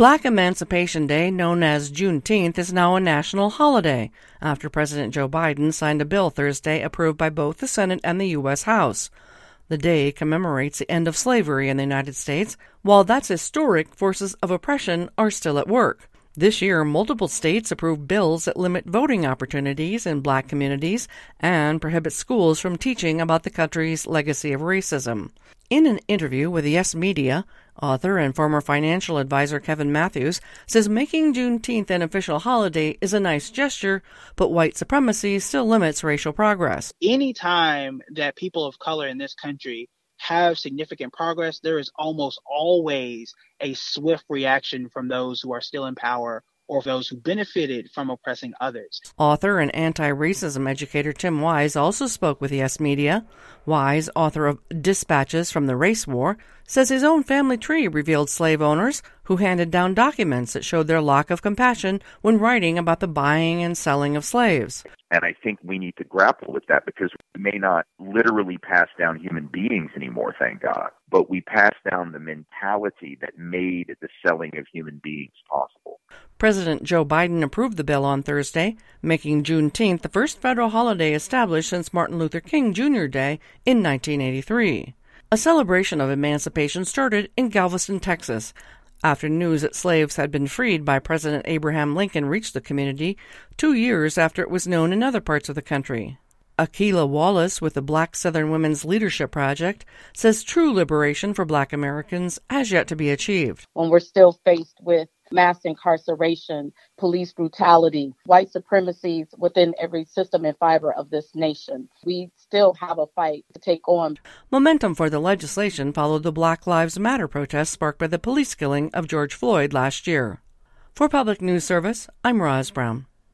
Black Emancipation Day, known as Juneteenth, is now a national holiday after President Joe Biden signed a bill Thursday approved by both the Senate and the U.S. House. The day commemorates the end of slavery in the United States. While that's historic, forces of oppression are still at work. This year, multiple states approved bills that limit voting opportunities in black communities and prohibit schools from teaching about the country's legacy of racism. In an interview with Yes Media, author and former financial advisor Kevin Matthews says making Juneteenth an official holiday is a nice gesture, but white supremacy still limits racial progress. Any time that people of color in this country have significant progress, there is almost always a swift reaction from those who are still in power or those who benefited from oppressing others. Author and anti racism educator Tim Wise also spoke with Yes Media. Wise, author of Dispatches from the Race War, says his own family tree revealed slave owners who handed down documents that showed their lack of compassion when writing about the buying and selling of slaves. And I think we need to grapple with that because we may not literally pass down human beings anymore, thank God, but we pass down the mentality that made the selling of human beings possible. President Joe Biden approved the bill on Thursday, making Juneteenth the first federal holiday established since Martin Luther King Jr. Day in 1983. A celebration of emancipation started in Galveston, Texas, after news that slaves had been freed by President Abraham Lincoln reached the community two years after it was known in other parts of the country. Akila Wallace with the Black Southern Women's Leadership Project says true liberation for black Americans has yet to be achieved. When we're still faced with mass incarceration, police brutality, white supremacies within every system and fiber of this nation. We still have a fight to take on. Momentum for the legislation followed the Black Lives Matter protests sparked by the police killing of George Floyd last year. For Public News Service, I'm Roz Brown.